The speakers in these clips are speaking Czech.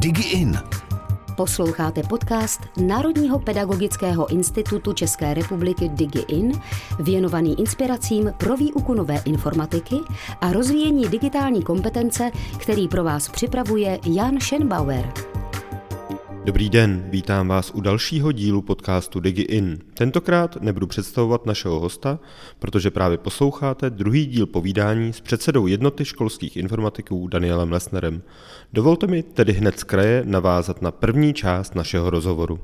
DigiIn. Posloucháte podcast Národního pedagogického institutu České republiky DigiIn, věnovaný inspiracím pro výuku nové informatiky a rozvíjení digitální kompetence, který pro vás připravuje Jan Schenbauer. Dobrý den, vítám vás u dalšího dílu podcastu DigiIn. Tentokrát nebudu představovat našeho hosta, protože právě posloucháte druhý díl povídání s předsedou jednoty školských informatiků Danielem Lesnerem. Dovolte mi tedy hned z kraje navázat na první část našeho rozhovoru.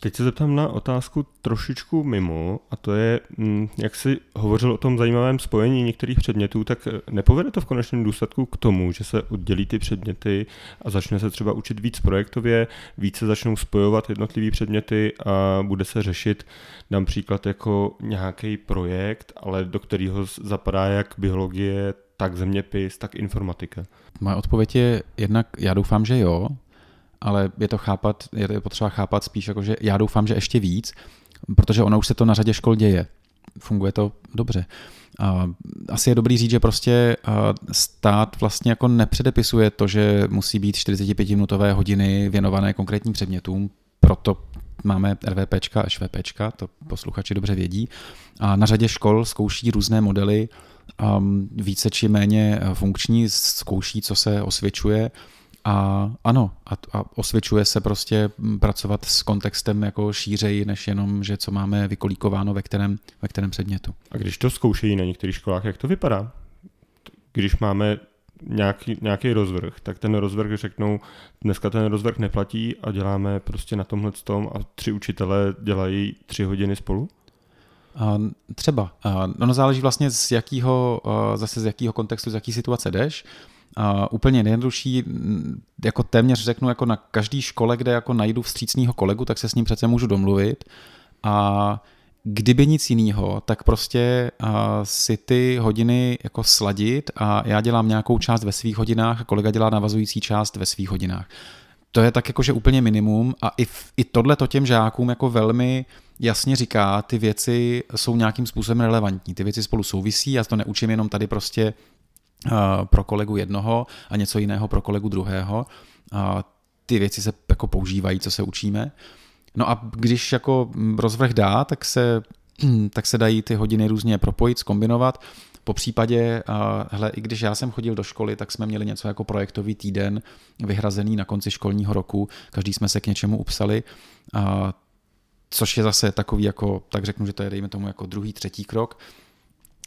Teď se zeptám na otázku trošičku mimo, a to je, mm, jak jsi hovořil o tom zajímavém spojení některých předmětů, tak eh, nepovede to v konečném důsledku k tomu, že se oddělí ty předměty a začne se třeba učit víc projektově, více začnou spojovat jednotlivé předměty a bude se řešit například jako nějaký projekt, ale do kterého zapadá jak biologie, tak zeměpis, tak informatika. Moje odpověď je jednak, já doufám, že jo, ale je to chápat, je potřeba chápat spíš jako, že já doufám, že ještě víc, protože ono už se to na řadě škol děje. Funguje to dobře. Asi je dobrý říct, že prostě stát vlastně jako nepředepisuje to, že musí být 45-minutové hodiny věnované konkrétním předmětům, proto máme RVPčka a ŠVPčka, to posluchači dobře vědí. A na řadě škol zkouší různé modely, více či méně funkční, zkouší, co se osvědčuje a ano, a, a osvědčuje se prostě pracovat s kontextem jako šířeji, než jenom, že co máme vykolíkováno ve kterém, ve kterém předmětu. A když to zkoušejí na některých školách, jak to vypadá? Když máme nějaký, nějaký rozvrh, tak ten rozvrh řeknou, dneska ten rozvrh neplatí a děláme prostě na tomhle tom a tři učitelé dělají tři hodiny spolu? Třeba. Ono záleží vlastně z jakého, zase z jakého kontextu, z jaký situace jdeš. Uh, úplně nejjednodušší, jako téměř řeknu, jako na každý škole, kde jako najdu vstřícného kolegu, tak se s ním přece můžu domluvit. A kdyby nic jiného, tak prostě uh, si ty hodiny jako sladit a já dělám nějakou část ve svých hodinách a kolega dělá navazující část ve svých hodinách. To je tak jakože úplně minimum a i, v, i tohle to těm žákům jako velmi jasně říká, ty věci jsou nějakým způsobem relevantní, ty věci spolu souvisí, já to neučím jenom tady prostě pro kolegu jednoho a něco jiného pro kolegu druhého. Ty věci se jako používají, co se učíme. No a když jako rozvrh dá, tak se, tak se dají ty hodiny různě propojit, skombinovat. Po případě, hele, i když já jsem chodil do školy, tak jsme měli něco jako projektový týden vyhrazený na konci školního roku. Každý jsme se k něčemu upsali. Což je zase takový jako, tak řeknu, že to je dejme tomu jako druhý, třetí krok.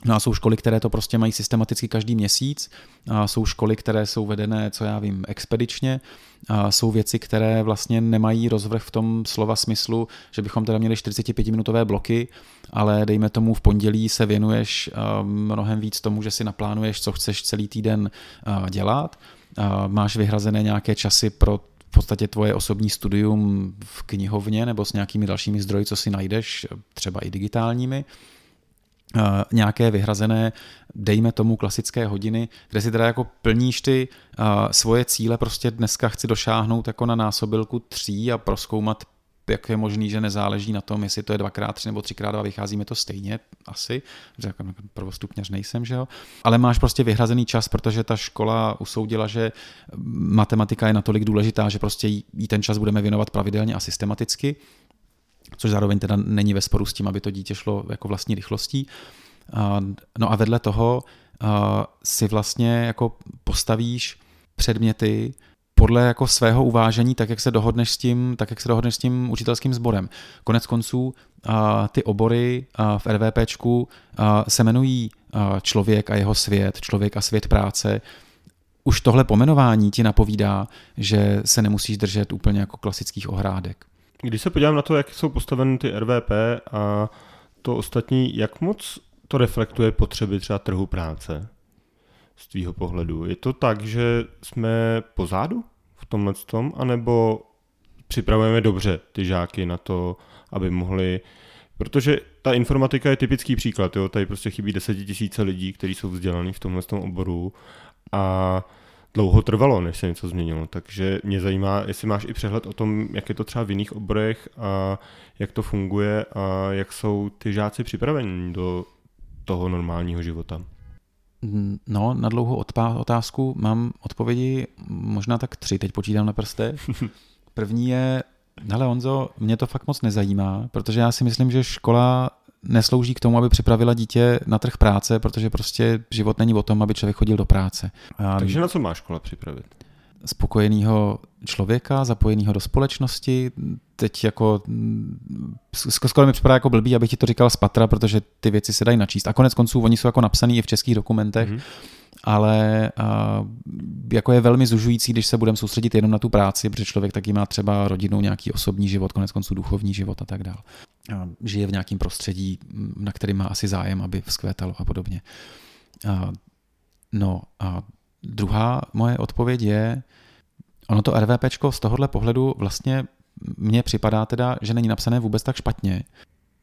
No a jsou školy, které to prostě mají systematicky každý měsíc, a jsou školy, které jsou vedené, co já vím, expedičně, a jsou věci, které vlastně nemají rozvrh v tom slova smyslu, že bychom teda měli 45-minutové bloky, ale dejme tomu v pondělí se věnuješ mnohem víc tomu, že si naplánuješ, co chceš celý týden dělat, máš vyhrazené nějaké časy pro v podstatě tvoje osobní studium v knihovně nebo s nějakými dalšími zdroji, co si najdeš, třeba i digitálními, nějaké vyhrazené, dejme tomu klasické hodiny, kde si teda jako plníš ty uh, svoje cíle, prostě dneska chci došáhnout jako na násobilku tří a proskoumat, jak je možný, že nezáleží na tom, jestli to je dvakrát tři nebo třikrát dva, vychází mi to stejně, asi, že jako prvostupňař nejsem, že jo, ale máš prostě vyhrazený čas, protože ta škola usoudila, že matematika je natolik důležitá, že prostě jí ten čas budeme věnovat pravidelně a systematicky což zároveň teda není ve sporu s tím, aby to dítě šlo jako vlastní rychlostí. No a vedle toho si vlastně jako postavíš předměty podle jako svého uvážení, tak jak se dohodneš s tím, tak jak se dohodneš s tím učitelským sborem. Konec konců ty obory v RVPčku se jmenují člověk a jeho svět, člověk a svět práce. Už tohle pomenování ti napovídá, že se nemusíš držet úplně jako klasických ohrádek. Když se podívám na to, jak jsou postaveny ty RVP a to ostatní, jak moc to reflektuje potřeby třeba trhu práce z tvýho pohledu? Je to tak, že jsme pozadu v tomhle tom, anebo připravujeme dobře ty žáky na to, aby mohli Protože ta informatika je typický příklad, jo? tady prostě chybí desetitisíce lidí, kteří jsou vzdělaní v tomhle tom oboru a dlouho trvalo, než se něco změnilo. Takže mě zajímá, jestli máš i přehled o tom, jak je to třeba v jiných oborech a jak to funguje a jak jsou ty žáci připraveni do toho normálního života. No, na dlouhou otázku mám odpovědi možná tak tři, teď počítám na prstech. První je, hele Honzo, mě to fakt moc nezajímá, protože já si myslím, že škola neslouží k tomu, aby připravila dítě na trh práce, protože prostě život není o tom, aby člověk chodil do práce. A Takže na co má škola připravit? spokojeného člověka, zapojeného do společnosti. Teď jako skoro mi připadá jako blbý, abych ti to říkal z patra, protože ty věci se dají načíst. A konec konců oni jsou jako napsaný i v českých dokumentech, mm-hmm. Ale a, jako je velmi zužující, když se budeme soustředit jenom na tu práci, protože člověk taky má třeba rodinou nějaký osobní život, konec konců duchovní život a tak dále. Žije v nějakém prostředí, na kterým má asi zájem, aby vzkvétalo a podobně. A, no a Druhá moje odpověď je, ono to RVPčko z tohohle pohledu vlastně mně připadá teda, že není napsané vůbec tak špatně.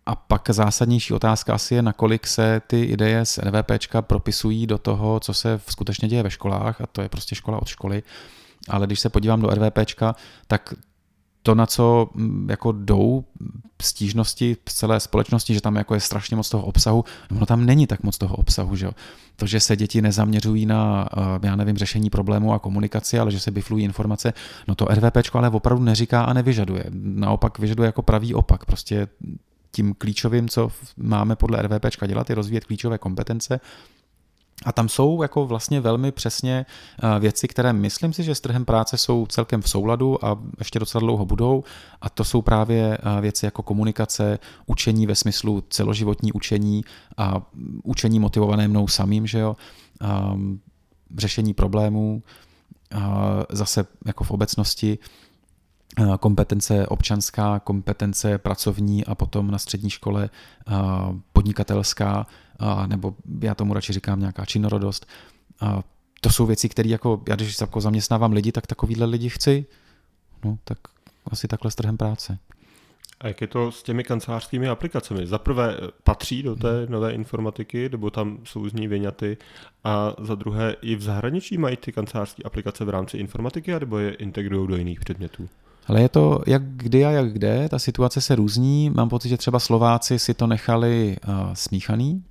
A pak zásadnější otázka asi je, nakolik se ty ideje z RVPčka propisují do toho, co se skutečně děje ve školách, a to je prostě škola od školy. Ale když se podívám do RVPčka, tak to, na co mm, jako jdou stížnosti z celé společnosti, že tam jako je strašně moc toho obsahu, no, tam není tak moc toho obsahu, že jo. To, že se děti nezaměřují na, eh, já nevím, řešení problémů a komunikaci, ale že se biflují informace, no to RVPčko ale opravdu neříká a nevyžaduje. Naopak vyžaduje jako pravý opak. Prostě tím klíčovým, co máme podle RVPčka dělat, je rozvíjet klíčové kompetence, a tam jsou jako vlastně velmi přesně eh, věci, které myslím si, že s trhem práce jsou celkem v souladu a ještě docela dlouho budou. A to jsou právě eh, věci jako komunikace, učení ve smyslu celoživotní učení a učení motivované mnou samým, že jo, ehm, řešení problémů, zase jako v obecnosti kompetence občanská, kompetence pracovní a potom na střední škole podnikatelská, a, nebo já tomu radši říkám nějaká činorodost. To jsou věci, které jako, já když jako zaměstnávám lidi, tak takovýhle lidi chci. No, tak asi takhle s trhem práce. A jak je to s těmi kancelářskými aplikacemi? Za prvé eh, patří do té hmm. nové informatiky, nebo tam jsou z ní vyňaty? A za druhé, i v zahraničí mají ty kancelářské aplikace v rámci informatiky, nebo je integrují do jiných předmětů? Ale je to jak kdy a jak kde, ta situace se různí. Mám pocit, že třeba Slováci si to nechali uh, smíchaný,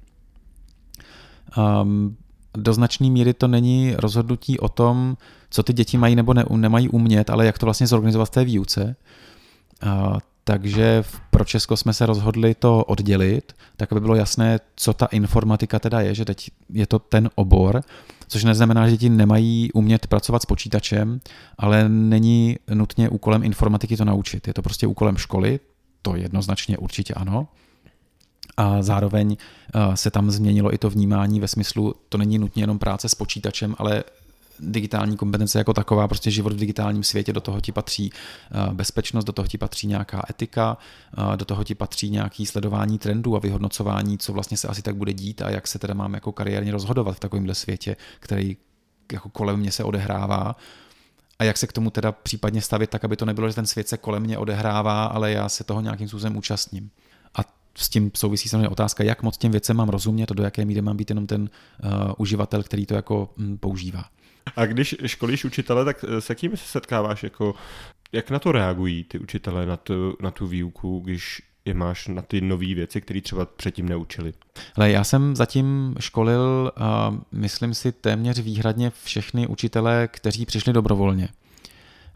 Um, do značné míry to není rozhodnutí o tom, co ty děti mají nebo ne, nemají umět, ale jak to vlastně zorganizovat v té výuce. Uh, takže pro Česko jsme se rozhodli to oddělit, tak aby bylo jasné, co ta informatika teda je, že teď je to ten obor, což neznamená, že děti nemají umět pracovat s počítačem, ale není nutně úkolem informatiky to naučit. Je to prostě úkolem školy, to jednoznačně určitě ano. A zároveň eh, se tam změnilo i to vnímání ve smyslu, to není nutně jenom práce s počítačem, ale digitální kompetence jako taková, prostě život v digitálním světě, do toho ti patří eh, bezpečnost, do toho ti patří nějaká etika, eh, do toho ti patří nějaký sledování trendů a vyhodnocování, co vlastně se asi tak bude dít a jak se teda mám jako kariérně rozhodovat v takovémhle světě, který jako kolem mě se odehrává a jak se k tomu teda případně stavit tak, aby to nebylo, že ten svět se kolem mě odehrává, ale já se toho nějakým způsobem účastním s tím souvisí samozřejmě otázka, jak moc těm věcem mám rozumět a do jaké míry mám být jenom ten uh, uživatel, který to jako um, používá. A když školíš učitele, tak eh, s jakými se setkáváš? Jako, jak na to reagují ty učitele, na tu, na tu výuku, když je máš na ty nové věci, které třeba předtím neučili? Ale já jsem zatím školil, uh, myslím si, téměř výhradně všechny učitele, kteří přišli dobrovolně.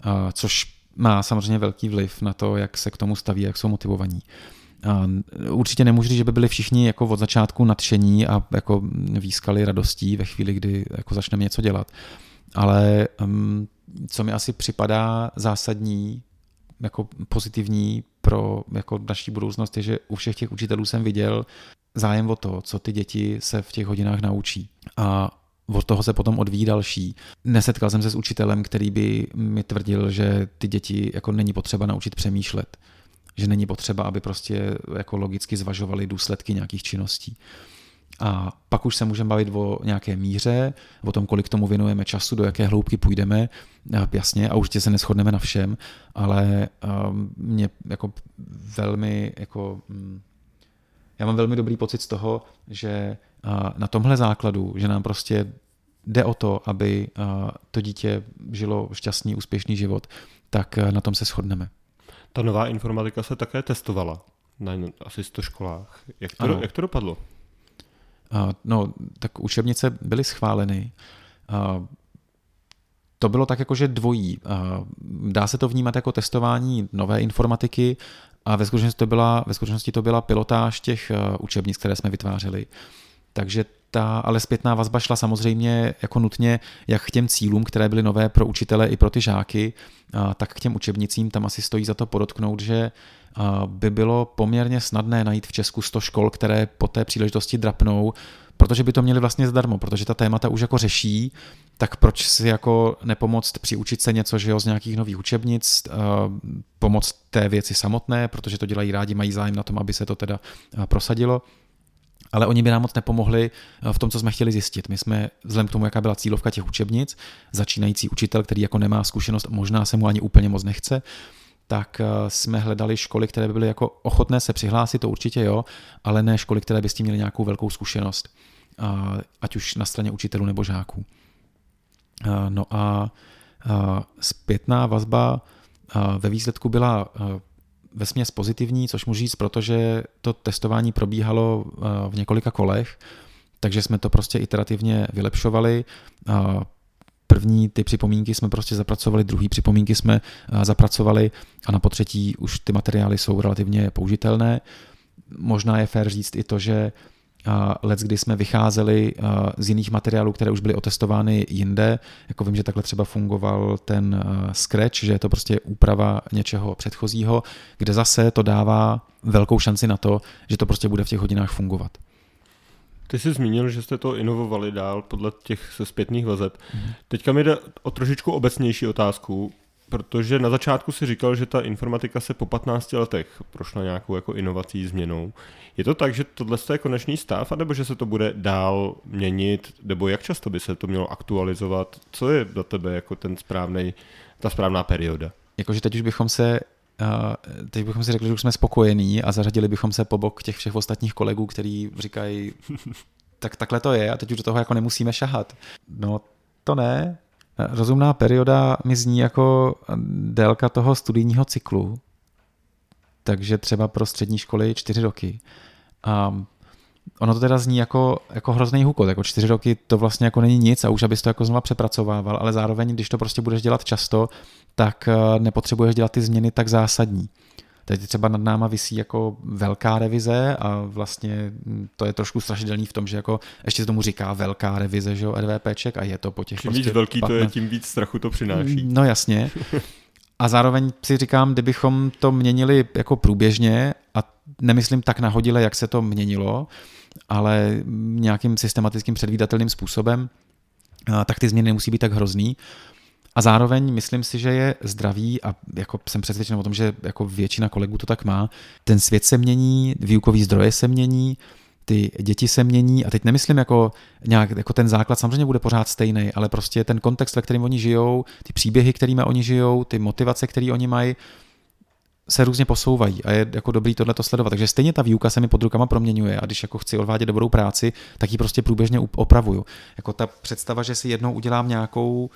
Uh, což má samozřejmě velký vliv na to, jak se k tomu staví, jak jsou motivovaní. Určitě nemůžu říct, že by byli všichni jako od začátku nadšení a jako výskali radostí ve chvíli, kdy jako začneme něco dělat. Ale um, co mi asi připadá zásadní, jako pozitivní pro jako naší budoucnost, je, že u všech těch učitelů jsem viděl zájem o to, co ty děti se v těch hodinách naučí. A od toho se potom odvíjí další. Nesetkal jsem se s učitelem, který by mi tvrdil, že ty děti jako není potřeba naučit přemýšlet že není potřeba, aby prostě jako logicky zvažovali důsledky nějakých činností. A pak už se můžeme bavit o nějaké míře, o tom, kolik tomu věnujeme času, do jaké hloubky půjdeme, jasně, a určitě se neschodneme na všem, ale um, mě jako velmi, jako, um, já mám velmi dobrý pocit z toho, že uh, na tomhle základu, že nám prostě jde o to, aby uh, to dítě žilo šťastný, úspěšný život, tak na tom se shodneme. Ta nová informatika se také testovala na asi 100 školách. Jak to, jak to dopadlo? No, tak učebnice byly schváleny. To bylo tak jakože dvojí. Dá se to vnímat jako testování nové informatiky a ve skutečnosti to byla, ve skutečnosti to byla pilotáž těch učebnic, které jsme vytvářeli. Takže ta ale zpětná vazba šla samozřejmě jako nutně jak k těm cílům, které byly nové pro učitele i pro ty žáky, tak k těm učebnicím. Tam asi stojí za to podotknout, že by bylo poměrně snadné najít v Česku 100 škol, které po té příležitosti drapnou, protože by to měli vlastně zdarma, protože ta témata už jako řeší, tak proč si jako nepomoct přiučit se něco, že jo, z nějakých nových učebnic, pomoct té věci samotné, protože to dělají rádi, mají zájem na tom, aby se to teda prosadilo ale oni by nám moc nepomohli eh, v tom, co jsme chtěli zjistit. My jsme, vzhledem k tomu, jaká byla cílovka těch učebnic, začínající učitel, který jako nemá zkušenost, možná se mu ani úplně moc nechce, tak eh, jsme hledali školy, které by byly jako ochotné se přihlásit, to určitě jo, ale ne školy, které by s tím měly nějakou velkou zkušenost, ať už na straně učitelů nebo žáků. Eh, no a zpětná vazba ve výsledku byla vesměs pozitivní, což můžu říct, protože to testování probíhalo eh, v několika kolech, takže jsme to prostě iterativně vylepšovali. První ty připomínky jsme prostě zapracovali, druhý připomínky jsme eh, zapracovali a na potřetí už ty materiály jsou relativně použitelné. Možná je fér říct i to, že let, kdy jsme vycházeli z jiných materiálů, které už byly otestovány jinde, jako vím, že takhle třeba fungoval ten Scratch, že je to prostě úprava něčeho předchozího, kde zase to dává velkou šanci na to, že to prostě bude v těch hodinách fungovat. Ty jsi zmínil, že jste to inovovali dál podle těch zpětných vazeb. Mm. Teďka mi jde o trošičku obecnější otázku protože na začátku si říkal, že ta informatika se po 15 letech prošla nějakou jako inovací, změnou. Je to tak, že tohle je konečný stav, anebo že se to bude dál měnit, nebo jak často by se to mělo aktualizovat? Co je za tebe jako ten správný, ta správná perioda? Jakože teď už bychom se teď bychom si řekli, že už jsme spokojení a zařadili bychom se po bok těch všech ostatních kolegů, kteří říkají, tak takhle to je a teď už do toho jako nemusíme šahat. No to ne, Rozumná perioda mi zní jako délka toho studijního cyklu, takže třeba pro střední školy čtyři roky. A ono to teda zní jako, jako hrozný hukot, jako čtyři roky to vlastně jako není nic a už abys to jako znova přepracovával, ale zároveň, když to prostě budeš dělat často, tak eh, nepotřebuješ dělat ty změny tak zásadní. Teď třeba nad náma visí jako velká revize a vlastně to je trošku strašidelný v tom, že jako ještě se tomu říká velká revize, že jo, RVPček a je to po těch Čím prostě víc velký 15... to je, tím víc strachu to přináší. No jasně. A zároveň si říkám, kdybychom to měnili jako průběžně a nemyslím tak nahodile, jak se to měnilo, ale nějakým systematickým předvídatelným způsobem, tak ty změny nemusí být tak hrozný. A zároveň myslím si, že je zdravý a jako jsem přesvědčen o tom, že jako většina kolegů to tak má. Ten svět se mění, výukový zdroje se mění, ty děti se mění a teď nemyslím jako nějak, jako ten základ samozřejmě bude pořád stejný, ale prostě ten kontext, ve kterém oni žijou, ty příběhy, kterými oni žijou, ty motivace, které oni mají, se různě posouvají a je jako dobrý tohle to sledovat. Takže stejně ta výuka se mi pod rukama proměňuje a když jako chci odvádět dobrou práci, tak ji prostě průběžně opravuju. Jako ta představa, že si jednou udělám nějakou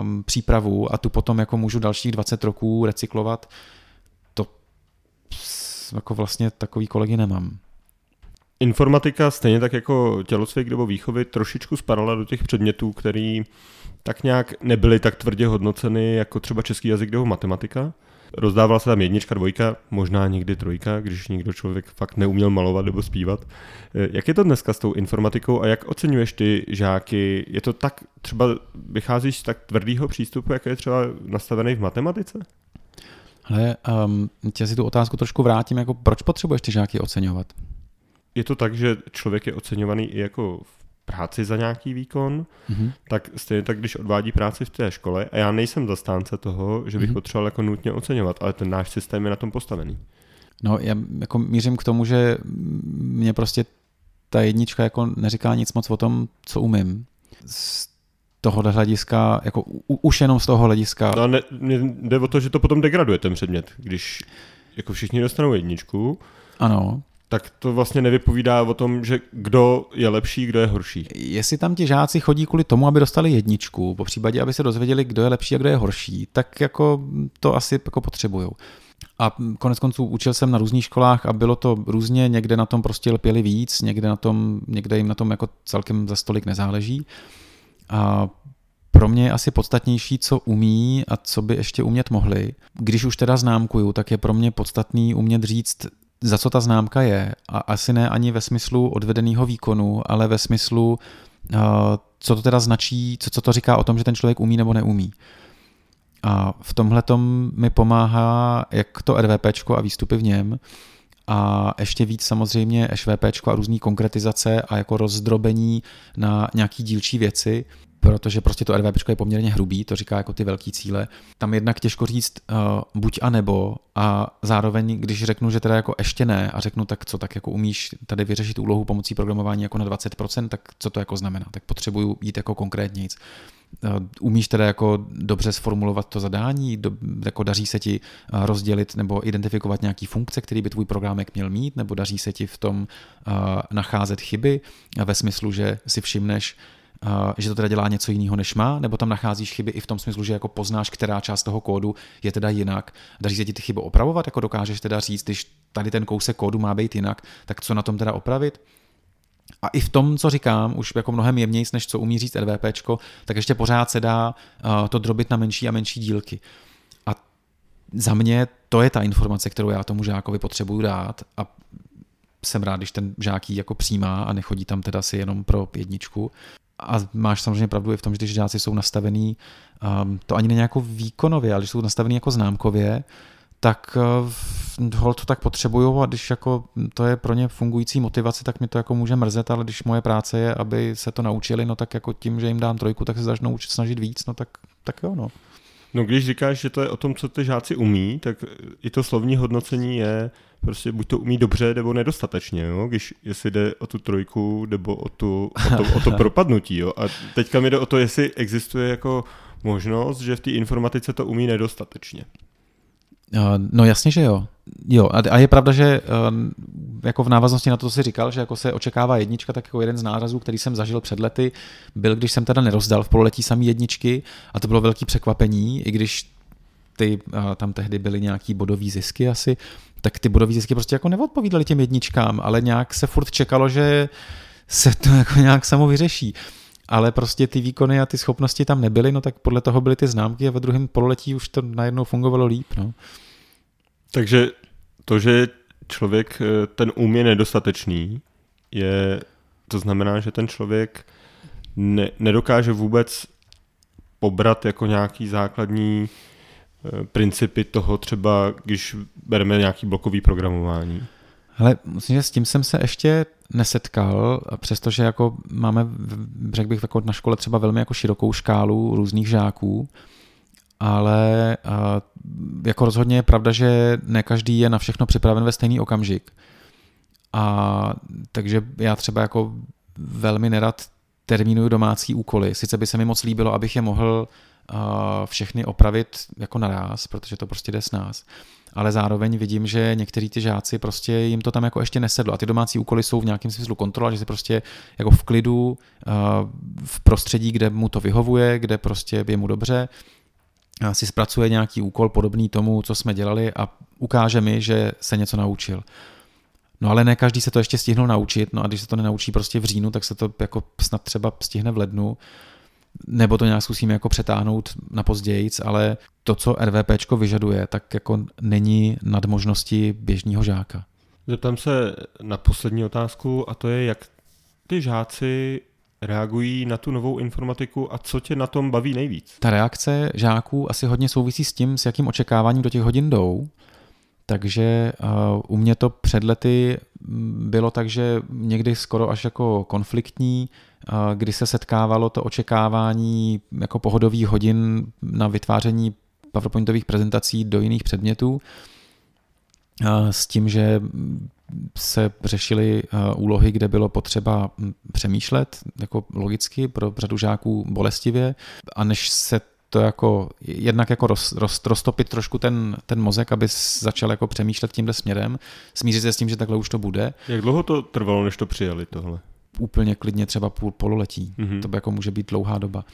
um, přípravu a tu potom jako můžu dalších 20 roků recyklovat, to jako vlastně takový kolegy nemám. Informatika stejně tak jako tělocvik nebo výchovy trošičku spadala do těch předmětů, který tak nějak nebyly tak tvrdě hodnoceny jako třeba český jazyk nebo matematika. Rozdávala se tam jednička, dvojka, možná někdy trojka, když někdo člověk fakt neuměl malovat nebo zpívat. Eh, jak je to dneska s tou informatikou a jak oceňuješ ty žáky? Je to tak, třeba vycházíš z tak tvrdého přístupu, jak je třeba nastavený v matematice? Ale um, tě si tu otázku trošku vrátím, jako proč potřebuješ ty žáky oceňovat? Je to tak, že člověk je oceňovaný i jako v práci za nějaký výkon, mm-hmm. tak stejně tak, když odvádí práci v té škole, a já nejsem zastánce toho, že bych mm-hmm. potřeboval jako nutně oceňovat, ale ten náš systém je na tom postavený. No, já jako mířím k tomu, že mě prostě ta jednička jako neříká nic moc o tom, co umím. Z tohohle hlediska, jako u, už jenom z toho hlediska. No, ne, jde o to, že to potom degraduje ten předmět, když jako všichni dostanou jedničku. Ano tak to vlastně nevypovídá o tom, že kdo je lepší, kdo je horší. Jestli tam ti žáci chodí kvůli tomu, aby dostali jedničku, po případě, aby se dozvěděli, kdo je lepší a kdo je horší, tak jako to asi jako potřebují. A konec konců učil jsem na různých školách a bylo to různě, někde na tom prostě lpěli víc, někde, na tom, někde jim na tom jako celkem za stolik nezáleží. A pro mě je asi podstatnější, co umí a co by ještě umět mohli. Když už teda známkuju, tak je pro mě podstatný umět říct, za co ta známka je. A asi ne ani ve smyslu odvedeného výkonu, ale ve smyslu, co to teda značí, co, co to říká o tom, že ten člověk umí nebo neumí. A v tomhle mi pomáhá jak to RVP a výstupy v něm, a ještě víc samozřejmě ŠVP a různé konkretizace a jako rozdrobení na nějaký dílčí věci, protože prostě to RVP je poměrně hrubý, to říká jako ty velký cíle. Tam jednak těžko říct uh, buď a nebo a zároveň, když řeknu, že teda jako ještě ne a řeknu tak co, tak jako umíš tady vyřešit úlohu pomocí programování jako na 20%, tak co to jako znamená? Tak potřebuju jít jako konkrétně. Eh, umíš teda jako dobře sformulovat to zadání, do, jako daří se ti eh, rozdělit nebo identifikovat nějaký funkce, který by tvůj programek měl mít, nebo daří se ti v tom uh, nacházet chyby ve smyslu, že si všimneš, Uh, že to teda dělá něco jiného, než má, nebo tam nacházíš chyby i v tom smyslu, že jako poznáš, která část toho kódu je teda jinak. Daří se ti ty chyby opravovat, jako dokážeš teda říct, když tady ten kousek kódu má být jinak, tak co na tom teda opravit? A i v tom, co říkám, už jako mnohem jemnějc, než co umí říct LVP, tak ještě pořád se dá uh, to drobit na menší a menší dílky. A za mě to je ta informace, kterou já tomu žákovi potřebuju dát a jsem rád, když ten žák jako přijímá a nechodí tam teda si jenom pro jedničku. A máš samozřejmě pravdu i v tom, že když žáci jsou nastavený, um, to ani není jako výkonově, ale když jsou nastavený jako známkově, tak eh, hol to tak potřebuju a když jako to je pro ně fungující motivace, tak mi to jako může mrzet, ale když moje práce je, aby se to naučili, no tak jako tím, že jim dám trojku, tak se začnou snažit víc, no tak, tak jo, no. No když říkáš, že to je o tom, co ty žáci umí, tak i to slovní hodnocení je prostě buď to umí dobře, nebo nedostatečně, jo? když jestli jde o tu trojku, nebo o, tu, o, to, o to propadnutí. Jo? A teďka mi jde o to, jestli existuje jako možnost, že v té informatice to umí nedostatečně. No jasně, že jo. Jo, a je pravda, že jako v návaznosti na to, co jsi říkal, že jako se očekává jednička, tak jako jeden z nárazů, který jsem zažil před lety, byl, když jsem teda nerozdal v pololetí samý jedničky a to bylo velký překvapení, i když ty, tam tehdy byly nějaký bodový zisky asi, tak ty bodový zisky prostě jako neodpovídaly těm jedničkám, ale nějak se furt čekalo, že se to jako nějak samo vyřeší ale prostě ty výkony a ty schopnosti tam nebyly, no tak podle toho byly ty známky a ve druhém pololetí už to najednou fungovalo líp. No. Takže to, že člověk, eh, ten um je nedostatečný, je, to znamená, že ten člověk ne, nedokáže vůbec pobrat jako nějaký základní eh, principy toho třeba, když bereme nějaký blokový programování. Ale myslím, že s tím jsem se ještě nesetkal, přestože jako máme, řekl bych, jako na škole třeba velmi jako širokou škálu různých žáků, ale jako rozhodně je pravda, že ne každý je na všechno připraven ve stejný okamžik. A takže já třeba jako velmi nerad termínuju domácí úkoly. Sice by se mi moc líbilo, abych je mohl všechny opravit jako naraz, protože to prostě jde s nás ale zároveň vidím, že někteří ty žáci prostě jim to tam jako ještě nesedlo. A ty domácí úkoly jsou v nějakém smyslu kontrola, že si prostě jako v klidu, eh, v prostředí, kde mu to vyhovuje, kde prostě je mu dobře, si zpracuje nějaký úkol podobný tomu, co jsme dělali a ukáže mi, že se něco naučil. No ale ne každý se to ještě stihnul naučit, no a když se to nenaučí prostě v říjnu, tak se to jako snad třeba stihne v lednu nebo to nějak zkusíme jako přetáhnout na pozdějíc, ale to, co RVP vyžaduje, tak jako není nad možnosti běžného žáka. Zeptám se na poslední otázku a to je, jak ty žáci reagují na tu novou informatiku a co tě na tom baví nejvíc? Ta reakce žáků asi hodně souvisí s tím, s jakým očekáváním do těch hodin jdou. Takže uh, u mě to před lety bylo tak, že někdy skoro až jako konfliktní, kdy se setkávalo to očekávání jako pohodových hodin na vytváření PowerPointových prezentací do jiných předmětů s tím, že se řešily úlohy, kde bylo potřeba přemýšlet jako logicky pro řadu žáků bolestivě. A než se to jako jednak jako roz, roz, roztopit trošku ten, ten mozek, aby začal jako přemýšlet tímhle směrem, smířit se s tím, že takhle už to bude. Jak dlouho to trvalo, než to přijali tohle? úplně klidně třeba půl pololetí. Mm-hmm. To by jako může být dlouhá doba.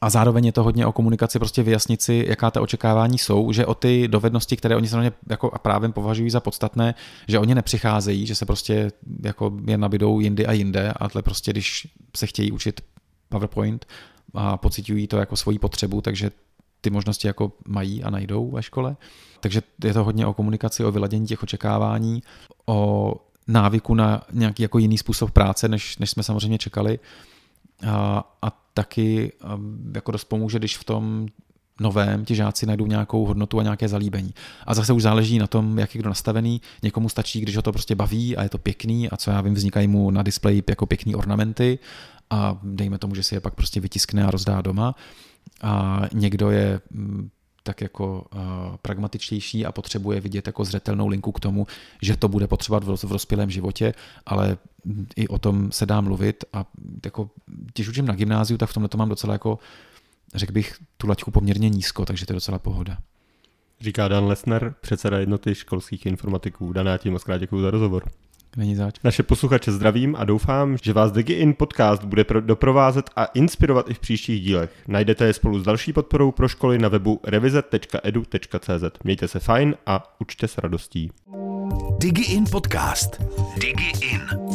a zároveň je to hodně o komunikaci, prostě vyjasnit si, jaká ta očekávání jsou, že o ty dovednosti, které oni samozřejmě jako a právě považují za podstatné, že oni nepřicházejí, že se prostě jako je nabidou jindy a jinde, ale prostě když se chtějí učit PowerPoint a pocitují to jako svoji potřebu, takže ty možnosti jako mají a najdou ve škole. Takže je to hodně o komunikaci, o vyladění těch očekávání, o návyku na nějaký jako jiný způsob práce, než, než jsme samozřejmě čekali. A, a taky jako dost pomůže, když v tom novém ti žáci najdou nějakou hodnotu a nějaké zalíbení. A zase už záleží na tom, jak je kdo nastavený. Někomu stačí, když ho to prostě baví a je to pěkný a co já vím, vznikají mu na displeji jako pěkný ornamenty a dejme tomu, že si je pak prostě vytiskne a rozdá doma. A někdo je mm, tak jako uh, pragmatičtější a potřebuje vidět jako zřetelnou linku k tomu, že to bude potřebovat v, v rozpělém životě, ale i o tom se dá mluvit a jako, když učím na gymnáziu, tak v tomhle to mám docela jako, řekl bych, tu laťku poměrně nízko, takže to je docela pohoda. Říká Dan Lesner, předseda jednoty školských informatiků. Dan, já ti moc krát děkuji za rozhovor. Není zač. Naše posluchače zdravím a doufám, že vás DigiIn podcast bude pro, doprovázet a inspirovat i v příštích dílech. Najdete je spolu s další podporou pro školy na webu revize.edu.cz. Mějte se fajn a učte s radostí. DigiIn podcast. DigiIn.